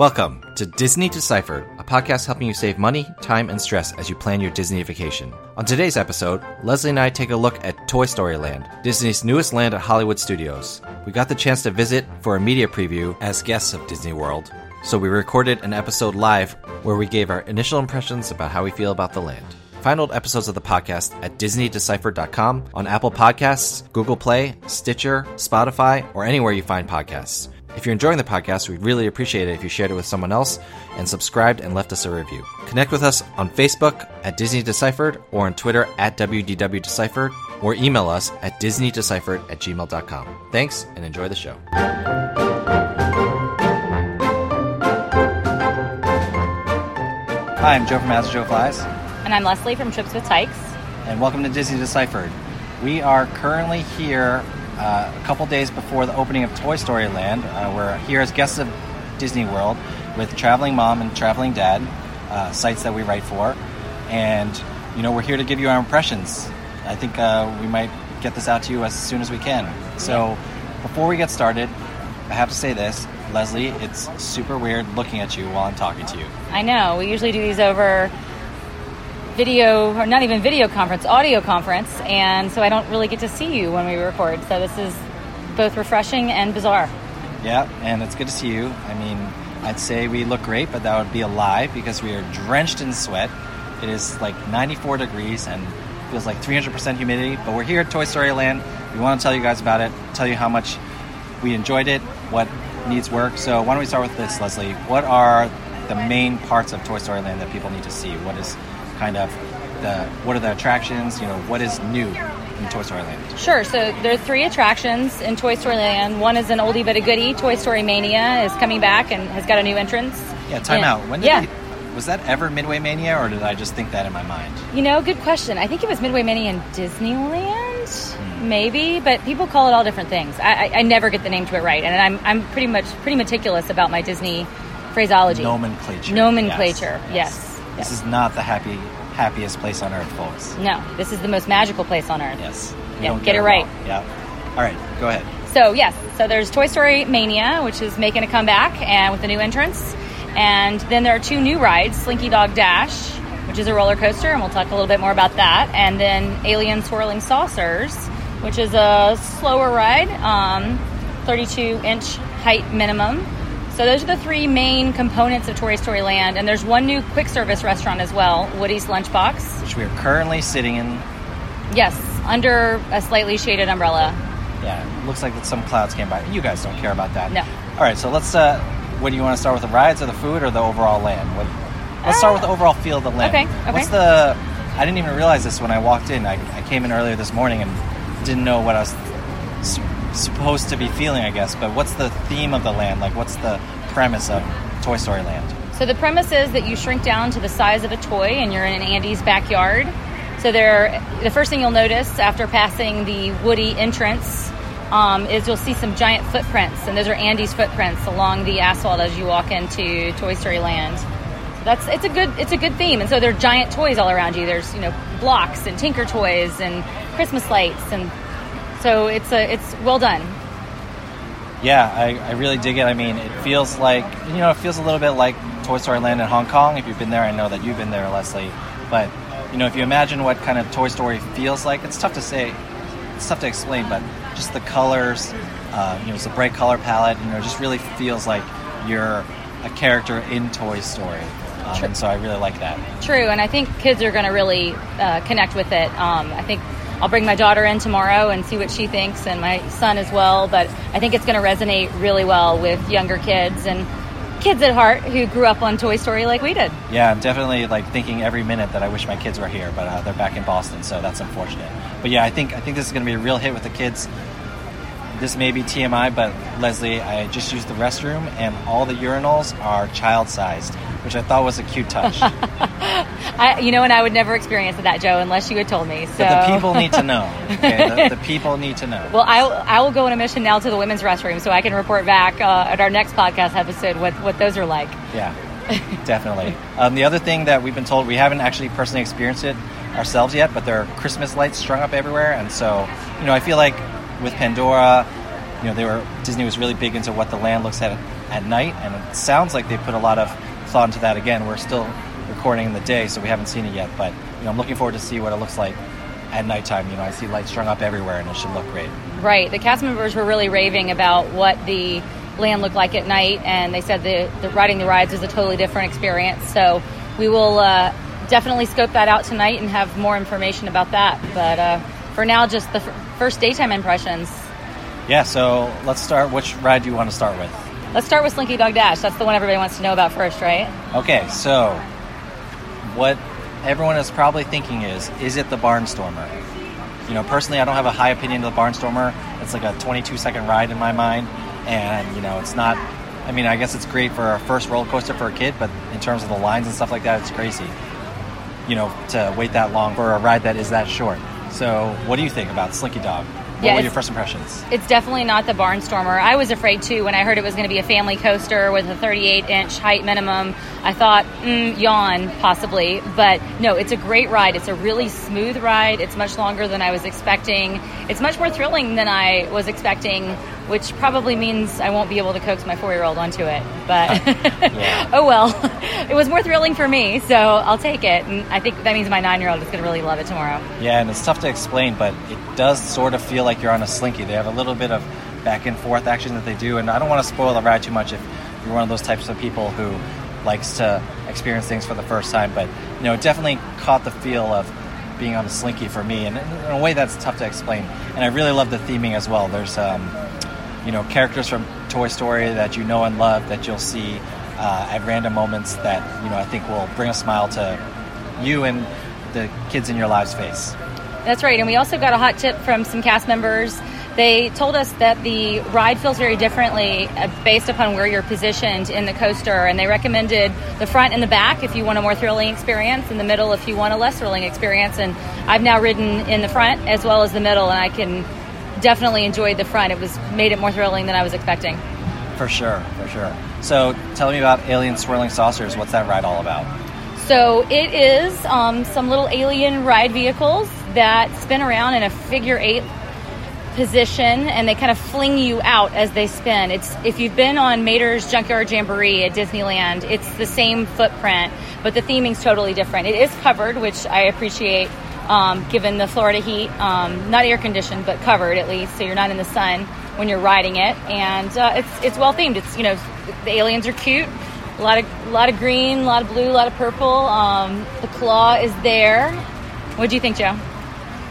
Welcome to Disney Deciphered, a podcast helping you save money, time, and stress as you plan your Disney vacation. On today's episode, Leslie and I take a look at Toy Story Land, Disney's newest land at Hollywood Studios. We got the chance to visit for a media preview as guests of Disney World, so we recorded an episode live where we gave our initial impressions about how we feel about the land. Find old episodes of the podcast at DisneyDeciphered.com on Apple Podcasts, Google Play, Stitcher, Spotify, or anywhere you find podcasts. If you're enjoying the podcast, we'd really appreciate it if you shared it with someone else and subscribed and left us a review. Connect with us on Facebook at Disney Deciphered or on Twitter at WDW Deciphered or email us at DisneyDeciphered at gmail.com. Thanks and enjoy the show. Hi, I'm Joe from As Joe Flies, And I'm Leslie from Trips with Tykes. and welcome to Disney Deciphered. We are currently here uh, a couple days before the opening of Toy Story Land. Uh, we're here as guests of Disney World with Traveling Mom and Traveling Dad, uh, sites that we write for. And, you know, we're here to give you our impressions. I think uh, we might get this out to you as soon as we can. So, before we get started, I have to say this. Leslie, it's super weird looking at you while I'm talking to you. I know, we usually do these over video, or not even video conference, audio conference, and so I don't really get to see you when we record. So this is both refreshing and bizarre. Yeah, and it's good to see you. I mean, I'd say we look great, but that would be a lie because we are drenched in sweat. It is like 94 degrees and feels like 300% humidity, but we're here at Toy Story Land. We want to tell you guys about it, tell you how much we enjoyed it, what needs work. So, why don't we start with this, Leslie? What are the main parts of Toy Story Land that people need to see? What is kind of the what are the attractions? You know, what is new in Toy Story Land? Sure, so there are three attractions in Toy Story Land. One is an oldie but a goodie. Toy Story Mania is coming back and has got a new entrance. Yeah, time And- out. When did yeah. we- was that ever Midway Mania, or did I just think that in my mind? You know, good question. I think it was Midway Mania in Disneyland, Hmm. maybe, but people call it all different things. I, I, I never get the name to it right, and I'm, I'm pretty much pretty meticulous about my Disney phraseology. Nomenclature. Nomenclature, Yes. yes. This yes. is not the happy happiest place on earth, folks. No, this is the most magical place on earth. Yes. Yeah, don't get it wrong. right. Yeah. All right, go ahead. So yes, so there's Toy Story Mania, which is making a comeback and with a new entrance, and then there are two new rides: Slinky Dog Dash, which is a roller coaster, and we'll talk a little bit more about that, and then Alien Swirling Saucers, which is a slower ride, um, 32 inch height minimum. So those are the three main components of Toy Story Land, and there's one new quick service restaurant as well, Woody's Lunchbox. Which we are currently sitting in. Yes, under a slightly shaded umbrella. Yeah, it looks like some clouds came by. You guys don't care about that. No. All right, so let's. Uh, what do you want to start with? The rides or the food or the overall land? What, let's start with the overall feel of the land. okay, okay. What's the? I didn't even realize this when I walked in. I, I came in earlier this morning and didn't know what I was supposed to be feeling. I guess, but what's the theme of the land? Like, what's the premise of Toy Story Land? So the premise is that you shrink down to the size of a toy and you're in Andy's backyard. So there, the first thing you'll notice after passing the Woody entrance um, is you'll see some giant footprints, and those are Andy's footprints along the asphalt as you walk into Toy Story Land. So that's it's a good it's a good theme, and so there are giant toys all around you. There's you know blocks and Tinker toys and Christmas lights, and so it's a it's well done. Yeah, I, I really dig it. I mean, it feels like, you know, it feels a little bit like Toy Story Land in Hong Kong. If you've been there, I know that you've been there, Leslie. But, you know, if you imagine what kind of Toy Story feels like, it's tough to say, it's tough to explain, but just the colors, uh, you know, it's a bright color palette, you know, it just really feels like you're a character in Toy Story. Um, and so I really like that. True, and I think kids are going to really uh, connect with it. Um, I think I'll bring my daughter in tomorrow and see what she thinks, and my son as well. But I think it's going to resonate really well with younger kids and kids at heart who grew up on Toy Story like we did. Yeah, I'm definitely like thinking every minute that I wish my kids were here, but uh, they're back in Boston, so that's unfortunate. But yeah, I think I think this is going to be a real hit with the kids. This may be TMI, but Leslie, I just used the restroom, and all the urinals are child-sized, which I thought was a cute touch. I, you know, and I would never experience that, Joe, unless you had told me. So But the people need to know. Okay, the, the people need to know. Well, I, I will go on a mission now to the women's restroom so I can report back uh, at our next podcast episode what, what those are like. Yeah, definitely. Um, the other thing that we've been told, we haven't actually personally experienced it ourselves yet, but there are Christmas lights strung up everywhere, and so you know, I feel like with Pandora, you know, they were Disney was really big into what the land looks at at night, and it sounds like they put a lot of thought into that. Again, we're still recording in the day, so we haven't seen it yet. But you know, I'm looking forward to see what it looks like at nighttime. You know, I see lights strung up everywhere, and it should look great. Right. The cast members were really raving about what the land looked like at night, and they said the, the riding the rides was a totally different experience. So we will uh, definitely scope that out tonight and have more information about that. But uh, for now, just the f- first daytime impressions. Yeah. So let's start. Which ride do you want to start with? Let's start with Slinky Dog Dash. That's the one everybody wants to know about first, right? Okay. So what everyone is probably thinking is, is it the Barnstormer? You know, personally, I don't have a high opinion of the Barnstormer. It's like a 22 second ride in my mind, and you know, it's not. I mean, I guess it's great for a first roller coaster for a kid, but in terms of the lines and stuff like that, it's crazy. You know, to wait that long for a ride that is that short. So, what do you think about Slinky Dog? What Yeah, were your first impressions? It's definitely not the Barnstormer. I was afraid too when I heard it was going to be a family coaster with a 38 inch height minimum. I thought, mm, yawn, possibly. But no, it's a great ride. It's a really smooth ride. It's much longer than I was expecting. It's much more thrilling than I was expecting, which probably means I won't be able to coax my four year old onto it. But oh well. it was more thrilling for me, so I'll take it. And I think that means my nine year old is going to really love it tomorrow. Yeah, and it's tough to explain, but it does sort of feel like you're on a slinky. They have a little bit of back and forth action that they do, and I don't want to spoil the ride too much if you're one of those types of people who likes to experience things for the first time. But you know, it definitely caught the feel of being on a slinky for me, and in a way that's tough to explain. And I really love the theming as well. There's um, you know characters from Toy Story that you know and love that you'll see uh, at random moments that you know I think will bring a smile to you and the kids in your lives' face. That's right. And we also got a hot tip from some cast members. They told us that the ride feels very differently uh, based upon where you're positioned in the coaster. And they recommended the front and the back if you want a more thrilling experience, and the middle if you want a less thrilling experience. And I've now ridden in the front as well as the middle, and I can definitely enjoyed the front. It was made it more thrilling than I was expecting. For sure, for sure. So tell me about Alien Swirling Saucers. What's that ride all about? So it is um, some little alien ride vehicles that spin around in a figure eight position, and they kind of fling you out as they spin. It's if you've been on Mater's Junkyard Jamboree at Disneyland, it's the same footprint, but the theming's totally different. It is covered, which I appreciate. Um, given the Florida heat, um, not air conditioned, but covered at least, so you're not in the sun when you're riding it, and uh, it's it's well themed. It's you know the aliens are cute, a lot of a lot of green, a lot of blue, a lot of purple. Um, the claw is there. What do you think, Joe?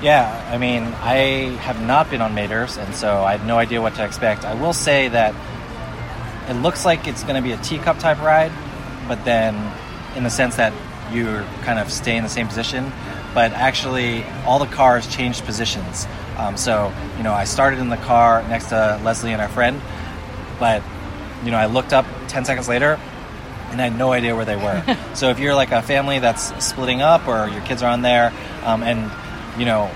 Yeah, I mean, I have not been on Mater's, and so I had no idea what to expect. I will say that it looks like it's going to be a teacup type ride, but then in the sense that you kind of stay in the same position, but actually all the cars changed positions. Um, so, you know, I started in the car next to Leslie and our friend, but, you know, I looked up 10 seconds later and I had no idea where they were. so if you're like a family that's splitting up or your kids are on there, um, and you know,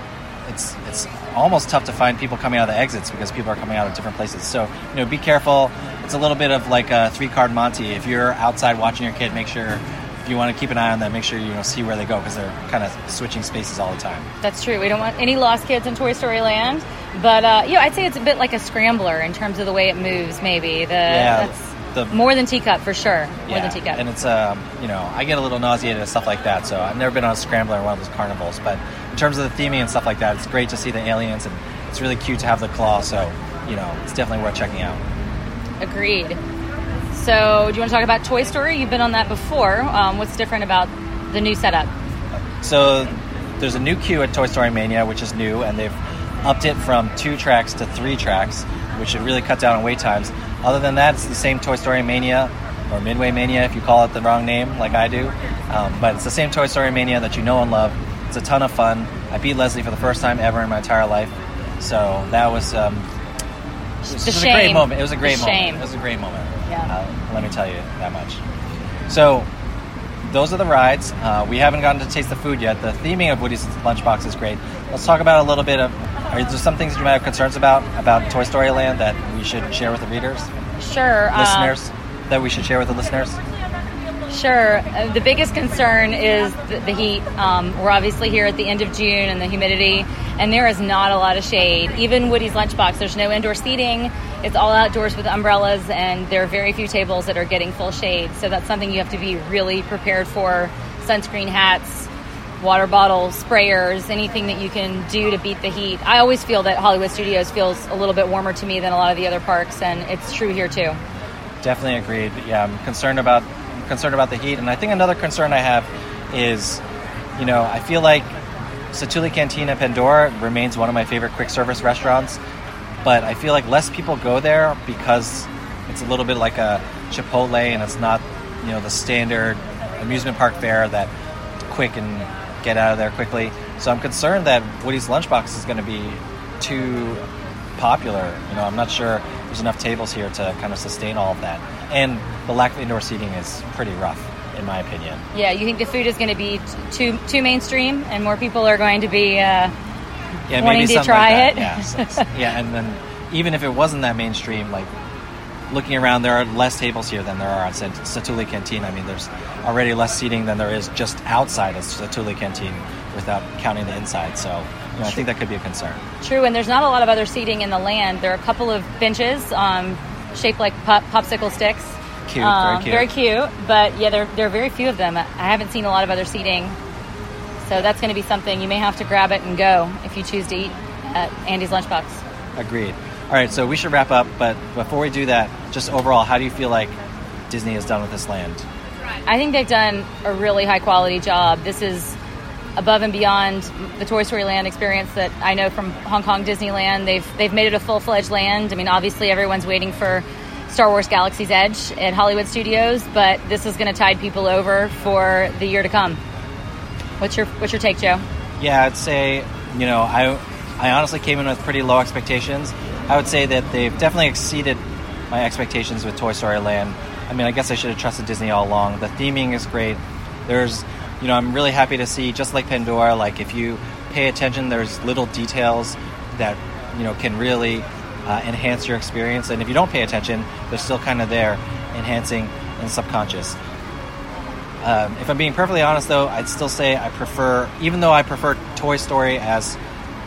it's it's almost tough to find people coming out of the exits because people are coming out of different places. So you know, be careful. It's a little bit of like a three card Monty. If you're outside watching your kid, make sure you want to keep an eye on them, make sure you know see where they go because they're kind of switching spaces all the time. That's true. We don't want any lost kids in Toy Story Land, but uh, yeah, I'd say it's a bit like a scrambler in terms of the way it moves. Maybe the Yeah, that's the- more than teacup for sure. More Yeah, than teacup. and it's um, you know I get a little nauseated and stuff like that. So I've never been on a scrambler or one of those carnivals, but in terms of the theming and stuff like that, it's great to see the aliens and it's really cute to have the claw. So you know it's definitely worth checking out. Agreed. So, do you want to talk about Toy Story? You've been on that before. Um, what's different about the new setup? So there's a new queue at Toy Story Mania, which is new, and they've upped it from two tracks to three tracks, which should really cut down on wait times. Other than that, it's the same Toy Story Mania or Midway Mania if you call it the wrong name, like I do. Um, but it's the same Toy Story Mania that you know and love. It's a ton of fun. I beat Leslie for the first time ever in my entire life, so that was. Um, it was, a it was a great moment. It was a great moment. shame. It was a great moment. Yeah. Let me tell you that much. So those are the rides. Uh, we haven't gotten to taste the food yet. The theming of Woody's Lunchbox is great. Let's talk about a little bit of. Are there some things that you might have concerns about about Toy Story Land that we should share with the readers, Sure. um, listeners, that we should share with the listeners? Sure. Uh, the biggest concern is the, the heat. Um, we're obviously here at the end of June and the humidity, and there is not a lot of shade. Even Woody's Lunchbox, there's no indoor seating. It's all outdoors with umbrellas, and there are very few tables that are getting full shade. So that's something you have to be really prepared for. Sunscreen hats, water bottles, sprayers, anything that you can do to beat the heat. I always feel that Hollywood Studios feels a little bit warmer to me than a lot of the other parks, and it's true here too. Definitely agreed. Yeah, I'm concerned about concerned about the heat, and I think another concern I have is, you know, I feel like Satu'li Cantina Pandora remains one of my favorite quick service restaurants, but I feel like less people go there because it's a little bit like a Chipotle, and it's not, you know, the standard amusement park fare that quick and get out of there quickly. So I'm concerned that Woody's Lunchbox is going to be too popular. You know, I'm not sure there's enough tables here to kind of sustain all of that. And the lack of indoor seating is pretty rough, in my opinion. Yeah, you think the food is going to be too too mainstream, and more people are going to be uh, yeah, wanting maybe to try like it. Yeah, so- yeah, and then even if it wasn't that mainstream, like looking around, there are less tables here than there are at Sat- Satu'li Canteen. I mean, there's already less seating than there is just outside of Satu'li Canteen, without counting the inside. So, you know, I think that could be a concern. True, and there's not a lot of other seating in the land. There are a couple of benches um, shaped like pop- popsicle sticks. Cute, Um, very cute. Very cute, but yeah, there, there are very few of them. I haven't seen a lot of other seating. So that's going to be something you may have to grab it and go if you choose to eat at Andy's Lunchbox. Agreed. All right, so we should wrap up, but before we do that, just overall, how do you feel like Disney has done with this land? I think they've done a really high quality job. This is above and beyond the Toy Story Land experience that I know from Hong Kong Disneyland. They've they've made it a full fledged land. I mean, obviously everyone's waiting for Star Wars Galaxy's Edge at Hollywood Studios, but this is going to tide people over for the year to come. What's your what's your take, Joe? Yeah, I'd say, you know, I I honestly came in with pretty low expectations. I would say that they've definitely exceeded my expectations with Toy Story Land. I mean, I guess I should have trusted Disney all along. The theming is great. There's, you know, I'm really happy to see, just like Pandora, like if you pay attention, there's little details that, you know, can really uh, enhance your experience. And if you don't pay attention, they're still kind of there, enhancing in subconscious. Um, if I'm being perfectly honest, though, I'd still say I prefer, even though I prefer Toy Story as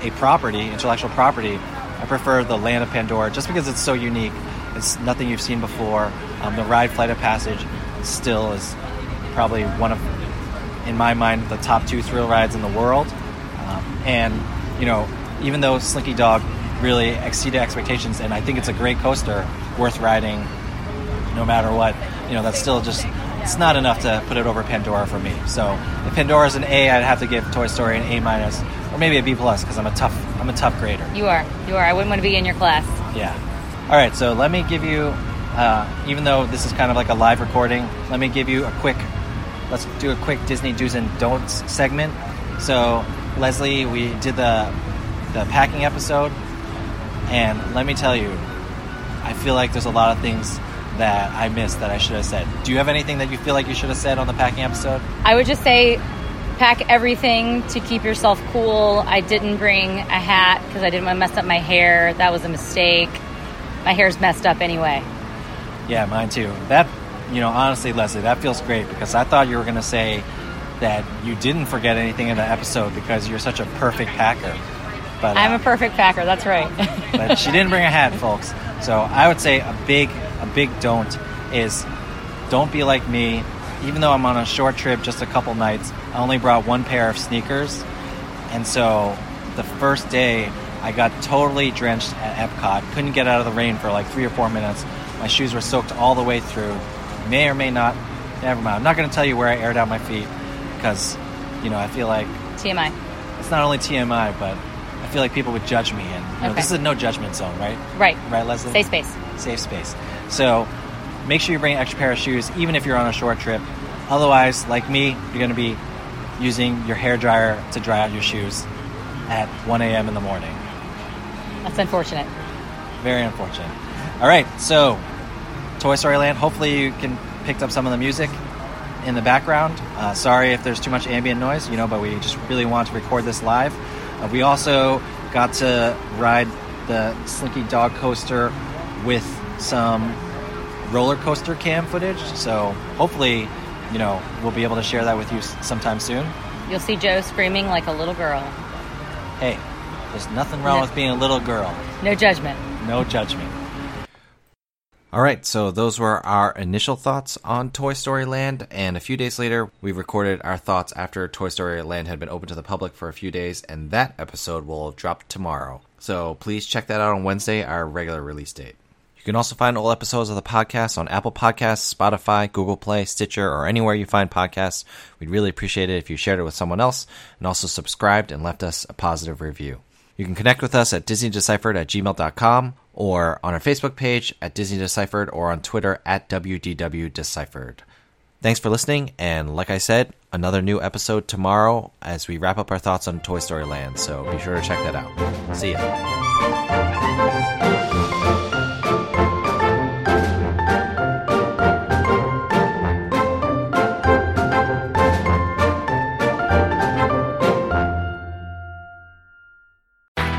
a property, intellectual property, I prefer the Land of Pandora just because it's so unique. It's nothing you've seen before. Um, the ride Flight of Passage still is probably one of, in my mind, the top two thrill rides in the world. Um, and, you know, even though Slinky Dog really exceeded expectations, and I think it's a great coaster, worth riding no matter what. You know, that's still just it's not enough to put it over Pandora for me. So if Pandora's an A, I'd have to give Toy Story an A minus or maybe a B plus because I'm a tough I'm a tough grader. You are you are. I wouldn't want to be in your class. Yeah. All right. So let me give you, uh, even though this is kind of like a live recording, let me give you a quick. Let's do a quick Disney do's and don'ts segment. So Leslie, we did the the packing episode, and let me tell you, I feel like there's a lot of things that I missed that I should have said. Do you have anything that you feel like you should have said on the packing episode? I would just say pack everything to keep yourself cool. I didn't bring a hat because I didn't want to mess up my hair. That was a mistake. My hair's messed up anyway. Yeah, mine too. That, you know, honestly, Leslie, that feels great because I thought you were going to say that you didn't forget anything in the episode because you're such a perfect packer. But I'm uh, a perfect packer. That's right. but she didn't bring a hat, folks. So I would say a big, a big don't is don't be like me. Even though I'm on a short trip, just a couple nights, I only brought one pair of sneakers, and so the first day I got totally drenched at Epcot. Couldn't get out of the rain for like three or four minutes. My shoes were soaked all the way through. May or may not. Never mind. I'm not going to tell you where I aired out my feet because, you know, I feel like TMI. it's not only TMI, but I feel like people would judge me. And you know, Okay. this is a no judgment zone, right? Right. Right, Leslie? Safe space. Safe space. So make sure you bring an extra pair of shoes, even if you're on a short trip. Otherwise, like me, you're going to be using your hair dryer to dry out your shoes at 1 a.m. in the morning. That's unfortunate. Very unfortunate. All right, so Toy Story Land. Hopefully, you can picked up some of the music in the background. Uh, sorry if there's too much ambient noise, you know, but we just really want to record this live. Uh, we also got to ride the Slinky Dog coaster with some roller coaster cam footage. So hopefully, you know, we'll be able to share that with you sometime soon. You'll see Joe screaming like a little girl. Hey, there's nothing wrong No. with being a little girl. No judgment. No judgment. All right, so those were our initial thoughts on Toy Story Land, and a few days later, we recorded our thoughts after Toy Story Land had been open to the public for a few days, and that episode will drop tomorrow. So please check that out on Wednesday, our regular release date. You can also find all episodes of the podcast on Apple Podcasts, Spotify, Google Play, Stitcher, or anywhere you find podcasts. We'd really appreciate it if you shared it with someone else and also subscribed and left us a positive review. You can connect with us at DisneyDeciphered at gmail.com or on our Facebook page at Disney Deciphered or on Twitter at WDW Deciphered. Thanks for listening, and like I said, another new episode tomorrow as we wrap up our thoughts on Toy Story Land, so be sure to check that out. See ya.